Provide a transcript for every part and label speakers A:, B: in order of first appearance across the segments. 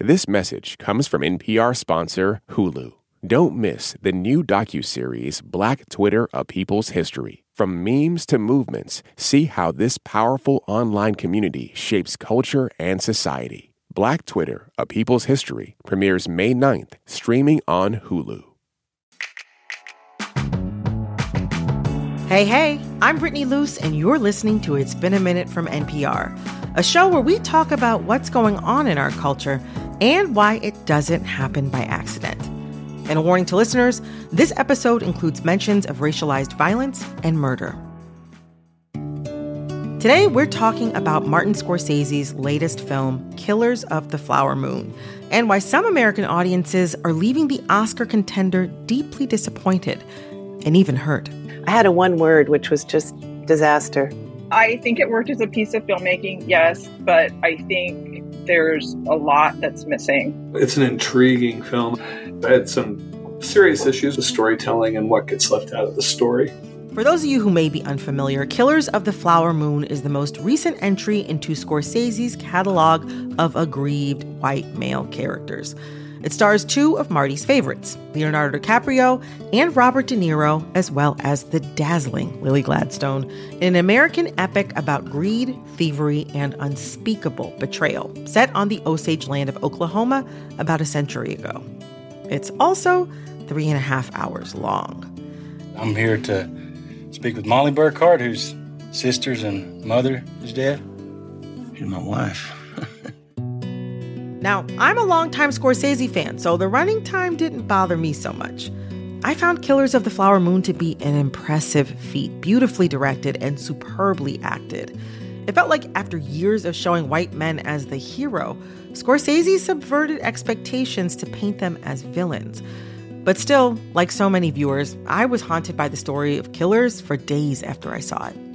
A: This message comes from NPR sponsor Hulu. Don't miss the new docu-series Black Twitter: A People's History. From memes to movements, see how this powerful online community shapes culture and society. Black Twitter: A People's History premieres May 9th, streaming on Hulu.
B: Hey, hey, I'm Brittany Luse, and you're listening to It's Been a Minute from NPR, a show where we talk about what's going on in our culture and why it doesn't happen by accident. And a warning to listeners this episode includes mentions of racialized violence and murder. Today, we're talking about Martin Scorsese's latest film, Killers of the Flower Moon, and why some American audiences are leaving the Oscar contender deeply disappointed and even hurt.
C: I had a one word, which was just disaster.
D: I think it worked as a piece of filmmaking, yes, but I think there's a lot that's missing.
E: It's an intriguing film. I had some serious issues with storytelling and what gets left out of the story.
B: For those of you who may be unfamiliar, Killers of the Flower Moon is the most recent entry into Scorsese's catalog of aggrieved white male characters. It stars two of Marty's favorites, Leonardo DiCaprio and Robert De Niro, as well as the dazzling Lily Gladstone, in an American epic about greed, thievery, and unspeakable betrayal, set on the Osage land of Oklahoma about a century ago. It's also three and a half hours long.
F: I'm here to speak with Molly Burkhart, whose sisters and mother is dead.
G: She's my wife.
B: Now, I'm a longtime Scorsese fan, so the running time didn't bother me so much. I found Killers of the Flower Moon to be an impressive feat, beautifully directed and superbly acted. It felt like after years of showing white men as the hero, Scorsese subverted expectations to paint them as villains. But still, like so many viewers, I was haunted by the story of killers for days after I saw it.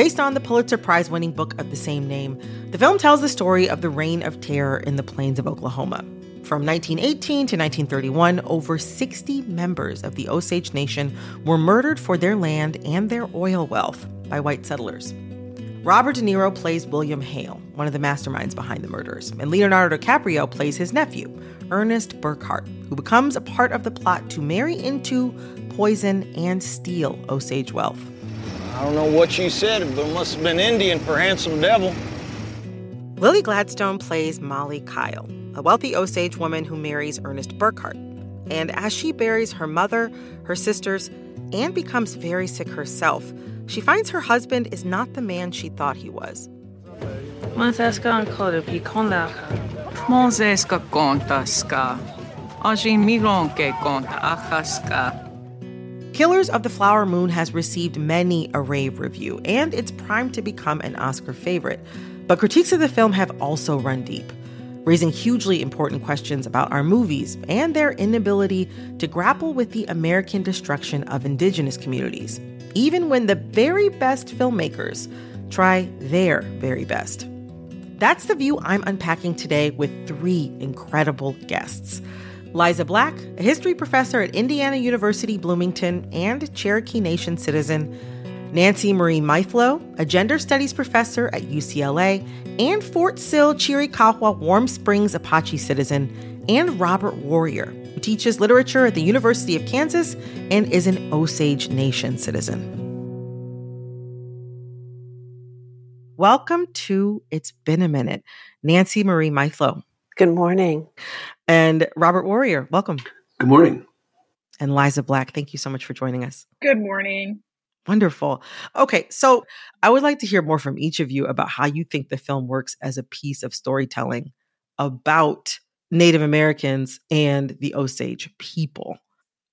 B: Based on the Pulitzer Prize winning book of the same name, the film tells the story of the reign of terror in the plains of Oklahoma. From 1918 to 1931, over 60 members of the Osage Nation were murdered for their land and their oil wealth by white settlers. Robert De Niro plays William Hale, one of the masterminds behind the murders, and Leonardo DiCaprio plays his nephew, Ernest Burkhart, who becomes a part of the plot to marry into, poison, and steal Osage wealth.
H: I don't know what you said, but it must have been Indian for handsome devil.
B: Lily Gladstone plays Molly Kyle, a wealthy Osage woman who marries Ernest Burkhart. And as she buries her mother, her sisters, and becomes very sick herself, she finds her husband is not the man she thought he was. Killers of the Flower Moon has received many a rave review, and it's primed to become an Oscar favorite. But critiques of the film have also run deep, raising hugely important questions about our movies and their inability to grapple with the American destruction of indigenous communities, even when the very best filmmakers try their very best. That's the view I'm unpacking today with three incredible guests. Liza Black, a history professor at Indiana University Bloomington and Cherokee Nation citizen, Nancy Marie Mithlo, a gender studies professor at UCLA, and Fort Sill Chiricahua Warm Springs Apache citizen, and Robert Warrior, who teaches literature at the University of Kansas and is an Osage Nation citizen. Welcome to It's Been a Minute, Nancy Marie Mithlo.
C: Good morning.
B: And Robert Warrior, welcome.
E: Good morning.
B: And Liza Black, thank you so much for joining us.
D: Good morning.
B: Wonderful. Okay, so I would like to hear more from each of you about how you think the film works as a piece of storytelling about Native Americans and the Osage people.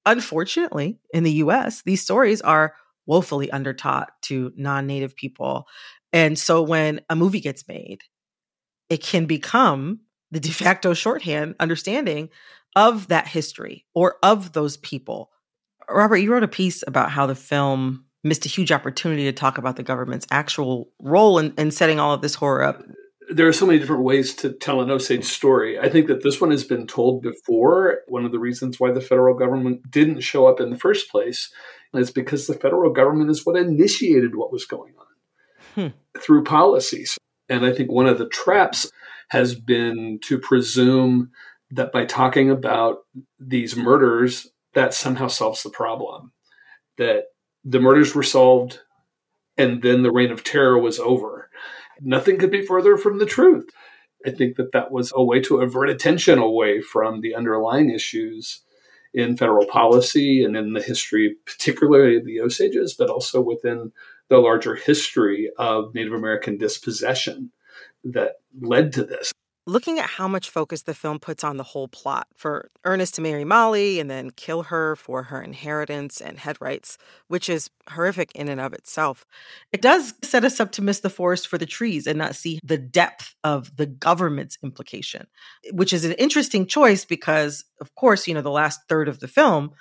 B: Unfortunately, in the US, these stories are woefully undertaught to non Native people. And so when a movie gets made, it can become the de facto shorthand understanding of that history or of those people. Robert, you wrote a piece about how the film missed a huge opportunity to talk about the government's actual role in, in setting all of this horror up.
E: There are so many different ways to tell an Osage story. I think that this one has been told before. One of the reasons why the federal government didn't show up in the first place is because the federal government is what initiated what was going on hmm. through policies. And I think one of the traps has been to presume that by talking about these murders, that somehow solves the problem. That the murders were solved and then the reign of terror was over. Nothing could be further from the truth. I think that that was a way to avert attention away from the underlying issues in federal policy and in the history, particularly of the Osages, but also within the larger history of Native American dispossession that led to this.
B: Looking at how much focus the film puts on the whole plot for Ernest to marry Molly and then kill her for her inheritance and head rights, which is horrific in and of itself, it does set us up to miss the forest for the trees and not see the depth of the government's implication, which is an interesting choice because, of course, you know, the last third of the film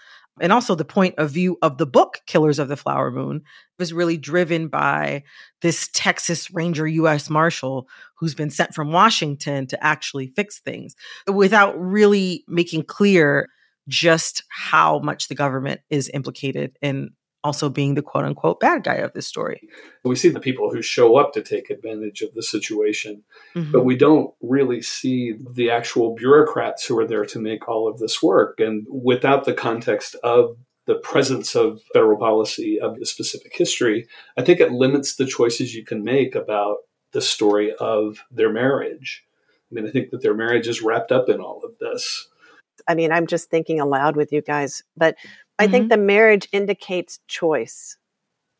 B: and also the point of view of the book Killers of the Flower Moon was really driven by this Texas Ranger US Marshal who's been sent from Washington to actually fix things without really making clear just how much the government is implicated in also being the quote unquote bad guy of this story.
E: We see the people who show up to take advantage of the situation, mm-hmm. but we don't really see the actual bureaucrats who are there to make all of this work. And without the context of the presence of federal policy of the specific history, I think it limits the choices you can make about the story of their marriage. I mean, I think that their marriage is wrapped up in all of this.
C: I mean, I'm just thinking aloud with you guys, but I mm-hmm. think the marriage indicates choice,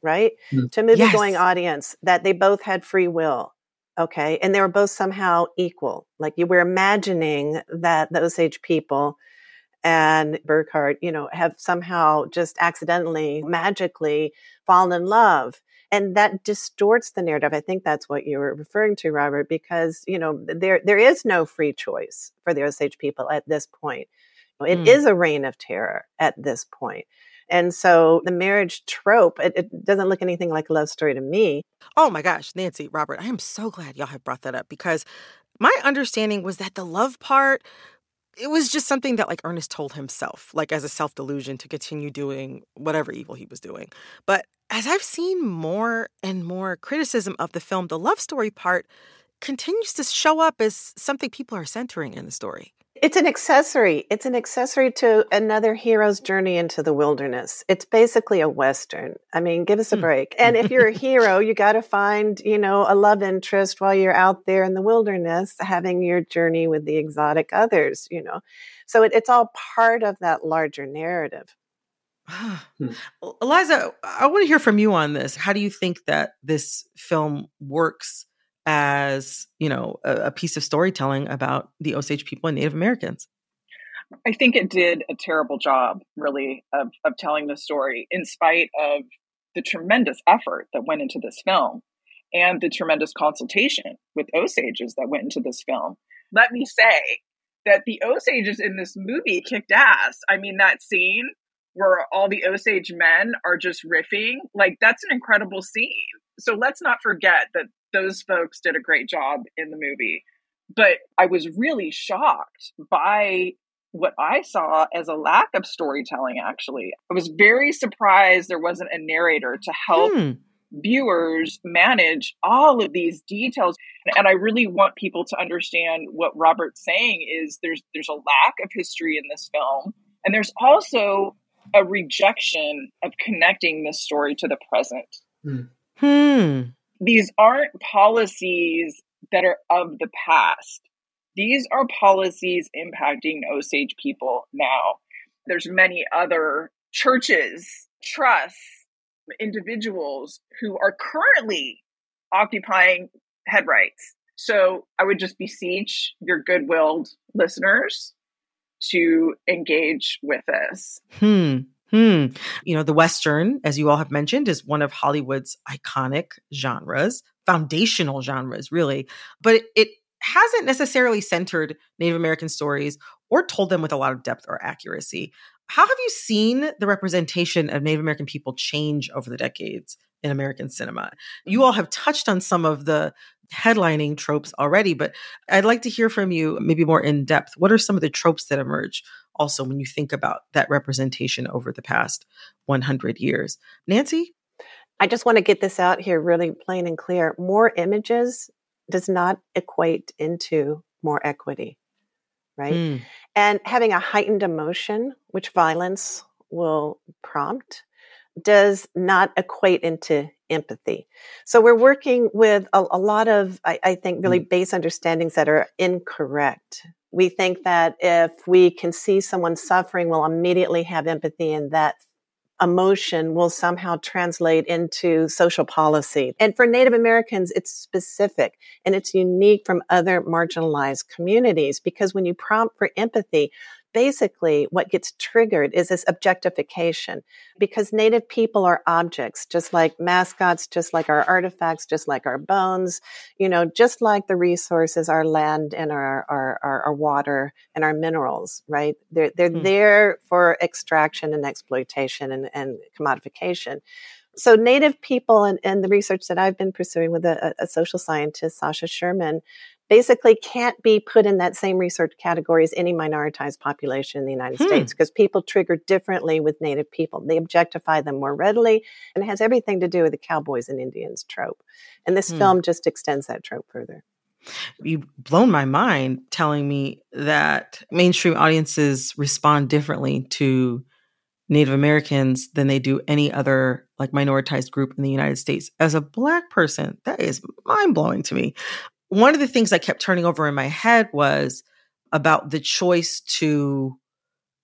C: right? Mm-hmm. To movie going yes. audience, that they both had free will. Okay. And they were both somehow equal. Like you were imagining that the Osage people and Burkhart, you know, have somehow just accidentally, magically fallen in love. And that distorts the narrative. I think that's what you were referring to, Robert, because, you know, there, there is no free choice for the Osage people at this point. It mm. is a reign of terror at this point. And so the marriage trope, it, it, doesn't look anything like a love story to me.
B: Oh my gosh, Nancy, Robert, I am so glad y'all have brought that up because my understanding was that the love part, it was just something that like Ernest told himself, like as a self delusion to continue doing whatever evil he was doing. But as I've seen more and more criticism of the film, the love story part continues to show up as something people are centering in the story.
C: It's an accessory. It's an accessory to another hero's journey into the wilderness. It's basically a Western. I mean, give us a hmm. break. And if you're a hero, you got to find, you know, a love interest while you're out there in the wilderness having your journey with the exotic others, you know. So it, it's all part of that larger narrative.
B: Hmm. Eliza, I want to hear from you on this. How do you think that this film works as you know a, a piece of storytelling about the Osage people and Native Americans.
D: I think it did a terrible job, really, of, of telling the story, in spite of the tremendous effort that went into this film and the tremendous consultation with Osages that went into this film. Let me say that the Osages in this movie kicked ass. I mean, that scene where all the Osage men are just riffing, like, that's an incredible scene. So let's not forget that those folks did a great job in the movie. But I was really shocked by what I saw as a lack of storytelling, actually. I was very surprised there wasn't a narrator to help hmm. viewers manage all of these details. And I really want people to understand what Robert's saying is there's there's a lack of history in this film. And there's also a rejection of connecting this story to the present.
B: Hmm.
D: These aren't policies that are of the past. These are policies impacting Osage people now. There's many other churches, trusts, individuals who are currently occupying head rights. So I would just beseech your good-willed listeners to engage with this.
B: Hmm. Hmm. You know, the Western, as you all have mentioned, is one of Hollywood's iconic genres, foundational genres, really. But it hasn't necessarily centered Native American stories or told them with a lot of depth or accuracy. How have you seen the representation of Native American people change over the decades in American cinema? You all have touched on some of the headlining tropes already, but I'd like to hear from you maybe more in depth. What are some of the tropes that emerge also when you think about that representation over the past 100 years? Nancy?
C: I just want to get this out here really plain and clear. More images does not equate into more equity, right? Mm. And having a heightened emotion, which violence will prompt, does not equate into empathy. So we're working with a, a lot of, I, I, think, really mm. base understandings that are incorrect. We think that if we can see someone suffering, we'll immediately have empathy, and that emotion will somehow translate into social policy. And for Native Americans, it's specific and it's unique from other marginalized communities because when you prompt for empathy, basically what gets triggered is this objectification because native people are objects just like mascots just like our artifacts just like our bones you know just like the resources our land and our our, our, our water and our minerals right they're they're mm. there for extraction and exploitation and, and commodification so native people and, and the research that i've been pursuing with a, a social scientist sasha sherman basically can't be put in that same research category as any minoritized population in the United hmm. States because people trigger differently with Native people. They objectify them more readily, and it has everything to do with the cowboys and Indians trope. And this hmm. film just extends that trope further.
B: You've blown my mind telling me that mainstream audiences respond differently to Native Americans than they do any other like minoritized group in the United States. As a black person, that is mind blowing to me one of the things I kept turning over in my head was about the choice to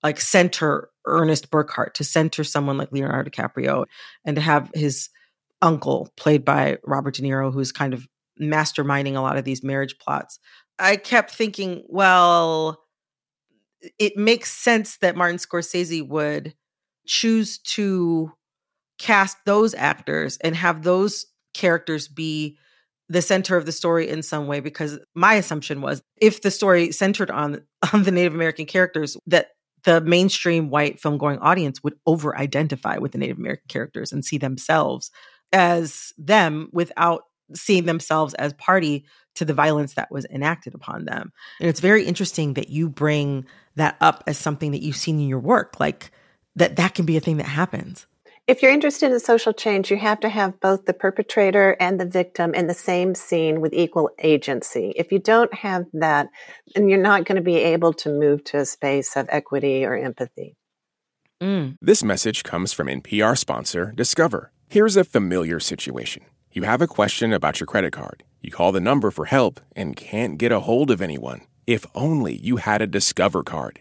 B: like center Ernest Burkhart, to center someone like Leonardo DiCaprio, and to have his uncle, played by Robert De Niro, who's kind of masterminding a lot of these marriage plots. I kept thinking, well, it makes sense that Martin Scorsese would choose to cast those actors and have those characters be the center of the story in some way because my assumption was if the story centered on on the Native American characters that the mainstream white film going audience would over identify with the Native American characters and see themselves as them without seeing themselves as party to the violence that was enacted upon them. And it's very interesting that you bring that up as something that you've seen in your work like that that can be a thing that happens
C: if you're interested in social change, you have to have both the perpetrator and the victim in the same scene with equal agency. If you don't have that, then you're not going to be able to move to a space of equity or empathy.
A: Mm. This message comes from NPR sponsor Discover. Here's a familiar situation. You have a question about your credit card. You call the number for help and can't get a hold of anyone. If only you had a Discover card.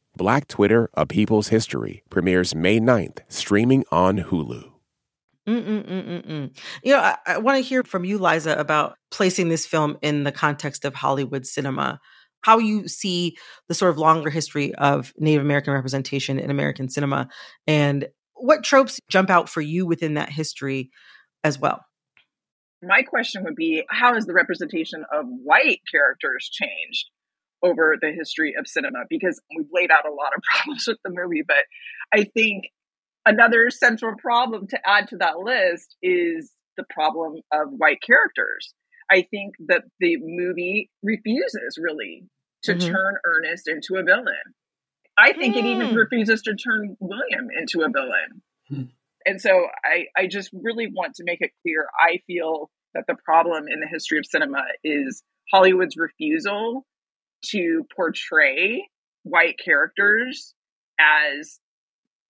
A: Black Twitter, A People's History premieres May 9th, streaming on Hulu.
B: Mm-mm-mm-mm. You know, I, I want to hear from you, Liza, about placing this film in the context of Hollywood cinema. How you see the sort of longer history of Native American representation in American cinema, and what tropes jump out for you within that history as well.
D: My question would be How has the representation of white characters changed? Over the history of cinema because we've laid out a lot of problems with the movie. But I think another central problem to add to that list is the problem of white characters. I think that the movie refuses really to mm-hmm. turn Ernest into a villain. I think mm. it even hmm. refuses to turn William into a villain. Mm. And so I, I just really want to make it clear I feel that the problem in the history of cinema is Hollywood's refusal to portray white characters as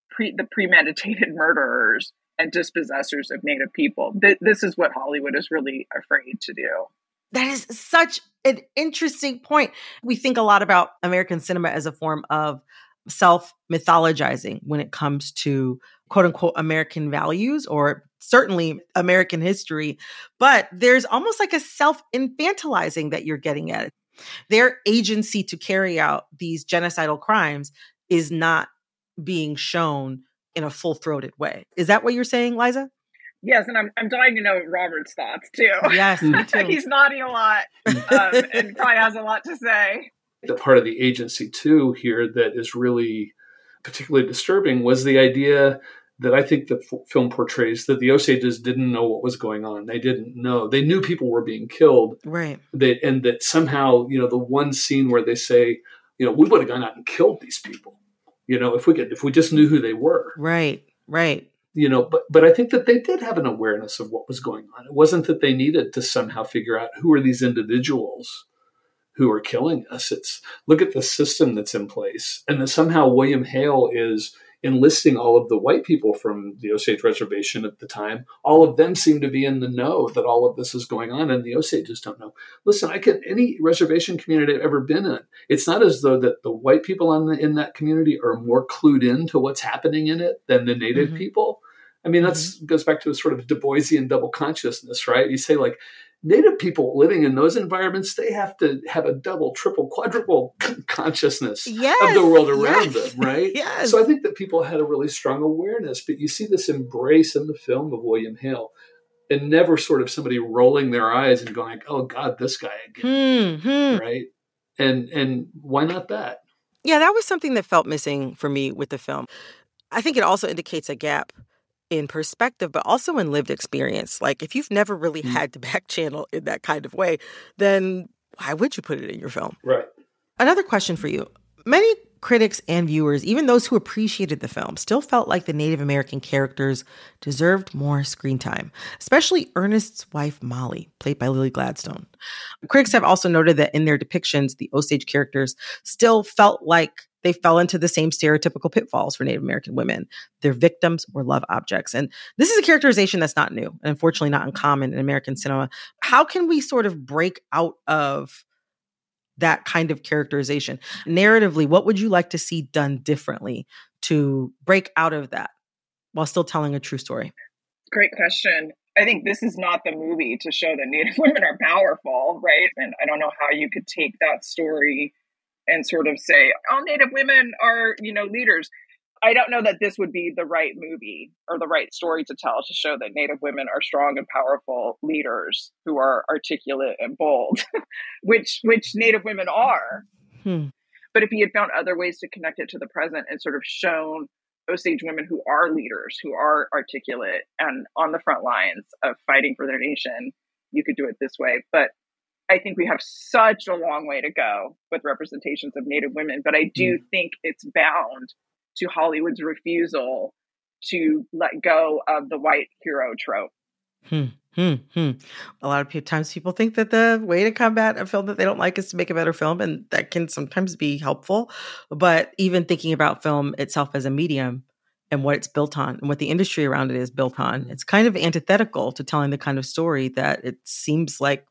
D: pre the premeditated murderers and dispossessors of Native people. Th- this is what Hollywood is really afraid to do.
B: That is such an interesting point. We think a lot about American cinema as a form of self mythologizing when it comes to quote unquote American values or certainly American history. But there's almost like a self infantilizing that you're getting at. Their agency to carry out these genocidal crimes is not being shown in a full throated way. Is that what you're saying, Liza?
D: Yes, and I'm I'm dying to know Robert's thoughts too.
B: Yes, me too.
D: He's nodding a lot um, and probably has a lot to say.
E: The part of the agency too here that is really particularly disturbing was the idea that I think the f- film portrays that the Osages didn't know what was going on. They didn't know. They knew people were being killed.
B: Right.
E: They, and that somehow, you know, the one scene where they say, you know, we would have gone out and killed these people. You know, if we could, if we just knew who they were.
B: Right. Right
E: you know but but i think that they did have an awareness of what was going on it wasn't that they needed to somehow figure out who are these individuals who are killing us it's look at the system that's in place and that somehow william hale is enlisting all of the white people from the Osage Reservation at the time. All of them seem to be in the know that all of this is going on, and the Osages don't know. Listen, I can any reservation community I've ever been in. It's not as though that the white people on the, in that community are more clued in to what's happening in it than the Native mm-hmm. people. I mean, that mm-hmm. goes back to a sort of Du Boisian double consciousness, right? You say like Native people living in those environments, they have to have a double, triple, quadruple consciousness
B: yes,
E: of the world around
B: yes,
E: them, right?
B: Yes.
E: So I think that people had a really strong awareness, but you see this embrace in the film of William Hill and never sort of somebody rolling their eyes and going, "Oh God, this guy again,"
B: mm-hmm.
E: right? And and why not that?
B: Yeah, that was something that felt missing for me with the film. I think it also indicates a gap in perspective, but also in lived experience. Like, if you've never really mm had to back channel in that kind of way, then why would you put it in your film?
E: Right.
B: Another question for you. Many critics and viewers, even those who appreciated the film, still felt like the Native American characters deserved more screen time, especially Ernest's wife, Molly, played by Lily Gladstone. Critics have also noted that in their depictions, the Osage characters still felt like they fell into the same stereotypical pitfalls for Native American women. They're victims or love objects. And this is a characterization that's not new and unfortunately not uncommon in American cinema. How can we sort of break out of that kind of characterization? Narratively, what would you like to see done differently to break out of that while still telling a true story?
D: Great question. I think this is not the movie to show that Native women are powerful, right? And I don't know how you could take that story and sort of say all native women are you know leaders. I don't know that this would be the right movie or the right story to tell to show that native women are strong and powerful leaders who are articulate and bold which which native women are.
B: Hmm.
D: but if he had found other ways to connect it to the present and sort of shown osage women who are leaders who are articulate and on the front lines of fighting for their nation you could do it this way. But I think we have such a long way to go with representations of Native women, but I do mm. think it's bound to Hollywood's refusal to let go of the white hero trope.
B: Hmm, hmm, hmm. A lot of times people think that the way to combat a film that they don't like is to make a better film, and that can sometimes be helpful. But even thinking about film itself as a medium and what it's built on and what the industry around it is built on, it's kind of antithetical to telling the kind of story that it seems like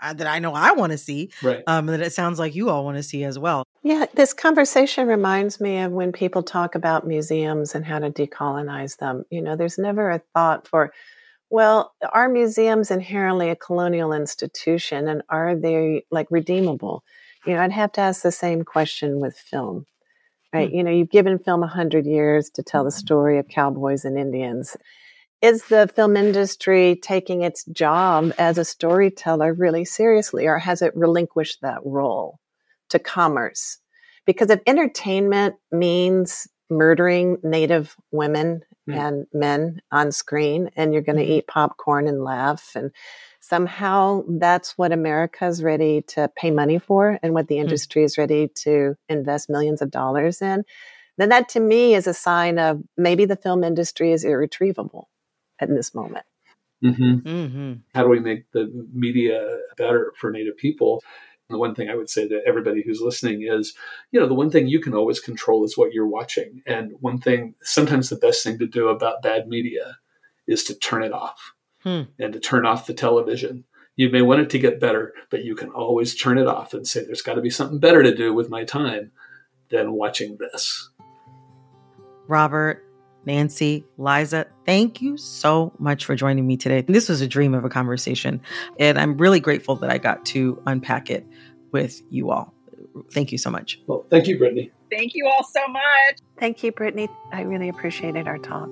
B: that I know I want to see,
E: right.
B: um, that it sounds like you all want to see as well.
C: Yeah, this conversation reminds me of when people talk about museums and how to decolonize them. You know, there's never a thought for, well, are museums inherently a colonial institution and are they like redeemable? You know, I'd have to ask the same question with film, right? Mm-hmm. You know, you've given film 100 years to tell the story of cowboys and Indians is the film industry taking its job as a storyteller really seriously, or has it relinquished that role to commerce? Because if entertainment means murdering Native women mm. and men on screen, and you're going to mm-hmm. eat popcorn and laugh, and somehow that's what America is ready to pay money for, and what the mm. industry mm. is ready to invest millions of dollars in, then that to me is a sign of maybe the film industry is irretrievable at this moment.
E: Mm-hmm. Mm-hmm. How do we make the media better for Native people? The one thing I would say to everybody who's listening is, you know, the one thing you can always control is what you're watching. And one thing, sometimes the best thing to do about bad media is to turn it off hmm. and to turn off the television. You may want it to get better, but you can always turn it off and say, there's got to be something better to do with my time than watching this.
B: Robert, Nancy, Liza, thank you so much for joining me today. This was a dream of a conversation, and I'm really grateful that I got to unpack it with you all. Thank you so much.
E: Well, thank you, Brittany.
D: Thank you all so much.
C: Thank you, Brittany. I really appreciated our talk.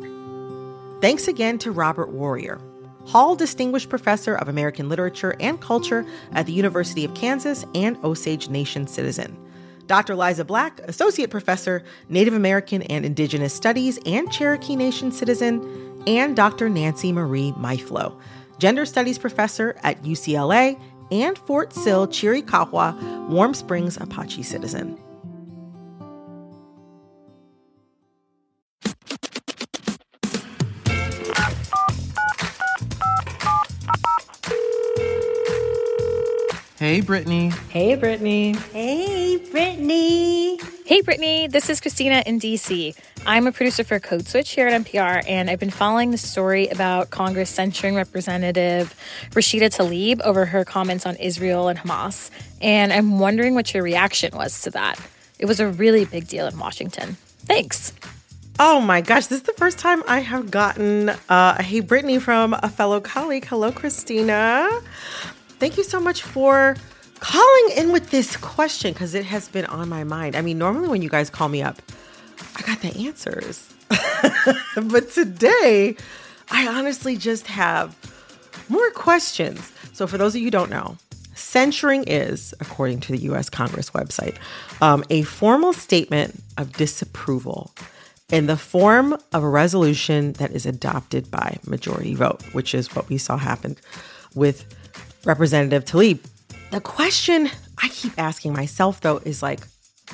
B: Thanks again to Robert Warrior, Hall Distinguished Professor of American Literature and Culture at the University of Kansas and Osage Nation citizen. Dr. Liza Black, Associate Professor, Native American and Indigenous Studies and Cherokee Nation citizen, and Dr. Nancy Marie Mithlo, Gender Studies Professor at UCLA and Fort Sill Chiricahua, Warm Springs Apache citizen.
I: Hey, Brittany.
J: Hey, Brittany.
K: Hey, Brittany.
L: Hey, Brittany. This is Christina in DC. I'm a producer for Code Switch here at NPR, and I've been following the story about Congress censuring Representative Rashida Tlaib over her comments on Israel and Hamas. And I'm wondering what your reaction was to that. It was a really big deal in Washington. Thanks.
B: Oh my gosh, this is the first time I have gotten uh, a Hey Brittany from a fellow colleague. Hello, Christina thank you so much for calling in with this question because it has been on my mind. I mean, normally when you guys call me up, I got the answers. but today, I honestly just have more questions. So, for those of you who don't know, censuring is, according to the US Congress website, um, a formal statement of disapproval in the form of a resolution that is adopted by majority vote, which is what we saw happen with Representative Tlaib. The question I keep asking myself, though, is like,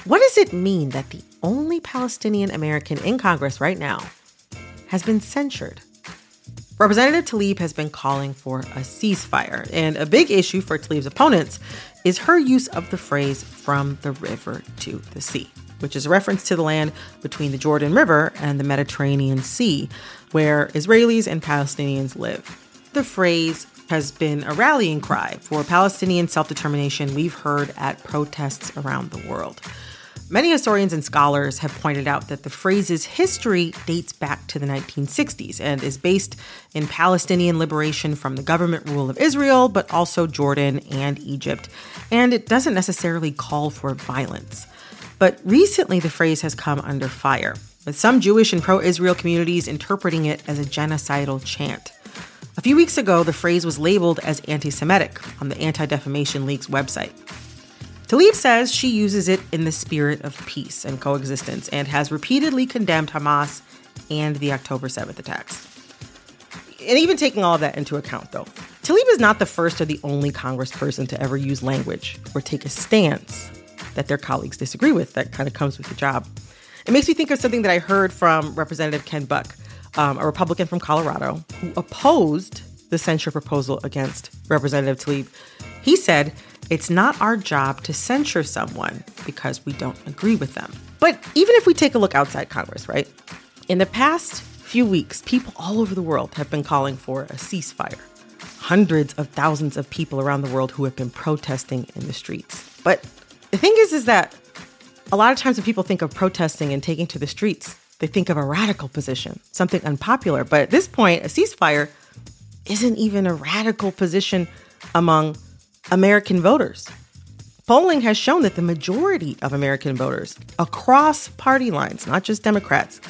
B: what does it mean that the only Palestinian American in Congress right now has been censured? Representative Tlaib has been calling for a ceasefire, and a big issue for Tlaib's opponents is her use of the phrase from the river to the sea, which is a reference to the land between the Jordan River and the Mediterranean Sea, where Israelis and Palestinians live. The phrase has been a rallying cry for Palestinian self determination we've heard at protests around the world. Many historians and scholars have pointed out that the phrase's history dates back to the 1960s and is based in Palestinian liberation from the government rule of Israel, but also Jordan and Egypt. And it doesn't necessarily call for violence. But recently, the phrase has come under fire, with some Jewish and pro Israel communities interpreting it as a genocidal chant. A few weeks ago, the phrase was labeled as anti Semitic on the Anti Defamation League's website. Tlaib says she uses it in the spirit of peace and coexistence and has repeatedly condemned Hamas and the October 7th attacks. And even taking all that into account, though, Tlaib is not the first or the only congressperson to ever use language or take a stance that their colleagues disagree with. That kind of comes with the job. It makes me think of something that I heard from Representative Ken Buck um, a Republican from Colorado, who opposed the censure proposal against Representative Tlaib. He said, It's not our job to censure someone because we don't agree with them. But even if we take a look outside Congress, right? In the past few weeks, people all over the world have been calling for a ceasefire. Hundreds of thousands of people around the world who have been protesting in the streets. But the thing is, is that a lot of times when people think of protesting and taking to the streets, they think of a radical position, something unpopular. But at this point, a ceasefire isn't even a radical position among American voters. Polling has shown that the majority of American voters across party lines, not just Democrats,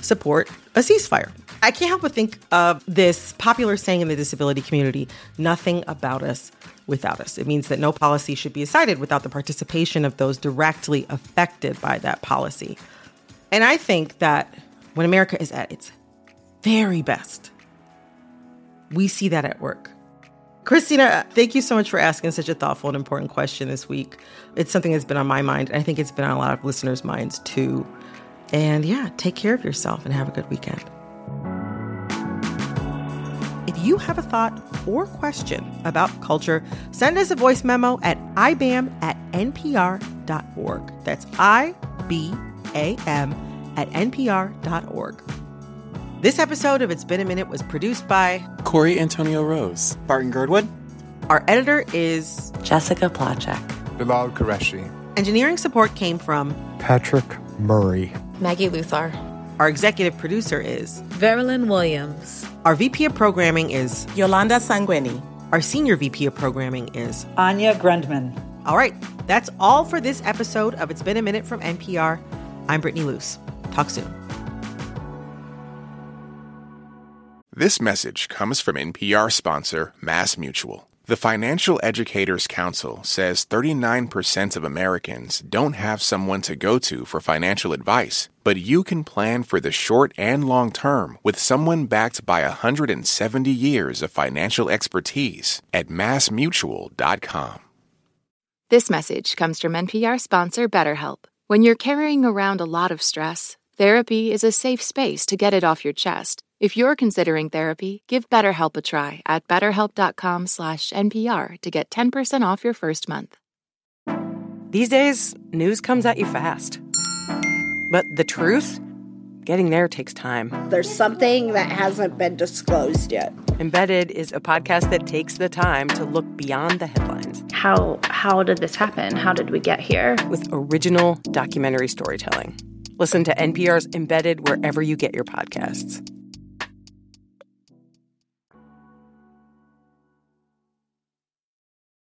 B: support a ceasefire. I can't help but think of this popular saying in the disability community nothing about us without us. It means that no policy should be decided without the participation of those directly affected by that policy. And I think that when America is at its very best, we see that at work. Christina, thank you so much for asking such a thoughtful and important question this week. It's something that's been on my mind, and I think it's been on a lot of listeners' minds too. And yeah, take care of yourself and have a good weekend. If you have a thought or question about culture, send us a voice memo at ibam at npr.org. That's I B A M at npr.org. This episode of It's Been a Minute was produced by
J: Corey Antonio Rose,
M: Barton Girdwood.
B: Our editor is
N: Jessica Placzek,
O: Bilal Qureshi.
B: Engineering support came from
O: Patrick Murray,
P: Maggie Luthar.
B: Our executive producer is
Q: Veralyn Williams.
B: Our VP of programming is
N: Yolanda Sangweni.
B: Our senior VP of programming is
R: Anya Grundmann.
B: All right, that's all for this episode of It's Been a Minute from NPR. I'm Brittany Luse. Talk soon.
A: This message comes from NPR sponsor Mass Mutual. The Financial Educators Council says 39% of Americans don't have someone to go to for financial advice, but you can plan for the short and long term with someone backed by 170 years of financial expertise at massmutual.com.
S: This message comes from NPR sponsor BetterHelp. When you're carrying around a lot of stress, therapy is a safe space to get it off your chest. If you're considering therapy, give BetterHelp a try at betterhelp.com/npr to get 10% off your first month.
T: These days, news comes at you fast. But the truth, getting there takes time.
U: There's something that hasn't been disclosed yet.
T: Embedded is a podcast that takes the time to look beyond the headlines.
V: How how did this happen? How did we get here?
T: With original documentary storytelling. Listen to NPR's Embedded wherever you get your podcasts.